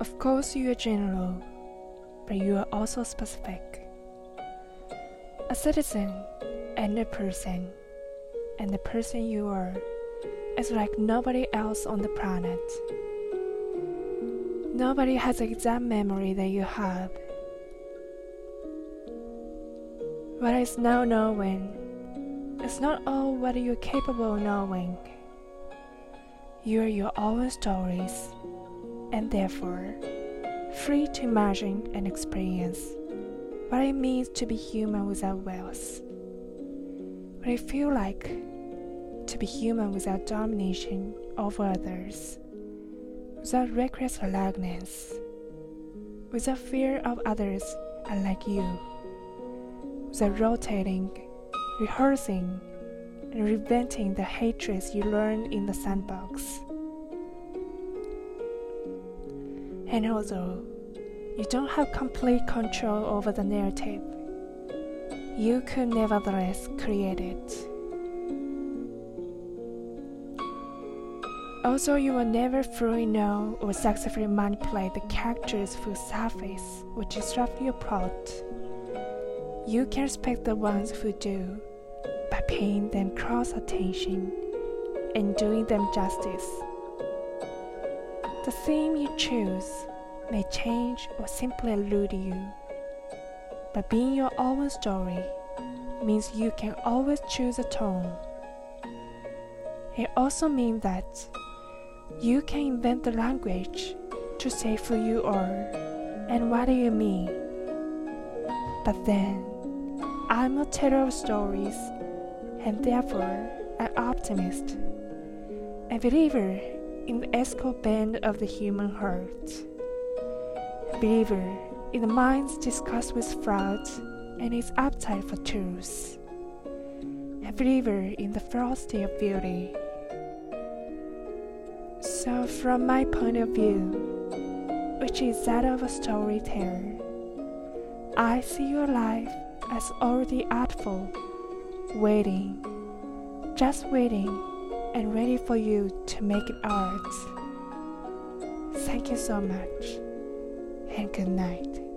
Of course, you are general, but you are also specific. A citizen and a person, and the person you are is like nobody else on the planet. Nobody has the exact memory that you have. What is now knowing is not all what you're capable of knowing. You are your own stories, and therefore free to imagine and experience what it means to be human without wills. What it feels like to be human without domination over others, without reckless reluctance, without fear of others unlike you the rotating, rehearsing, and reinventing the hatreds you learned in the sandbox. And although you don't have complete control over the narrative, you could nevertheless create it. Also, you will never fully know or successfully manipulate the characters whose surface will disrupt your plot you can respect the ones who do by paying them close attention and doing them justice. The theme you choose may change or simply elude you, but being your own story means you can always choose a tone. It also means that you can invent the language to say who you are and what do you mean. But then, I'm a teller of stories, and therefore an optimist, a believer in the ethical bend of the human heart, believer in the mind's disgust with fraud and its appetite for truth, a believer in the ferocity of beauty. So, from my point of view, which is that of a storyteller, I see your life as already artful, waiting, just waiting and ready for you to make it art. Thank you so much and good night.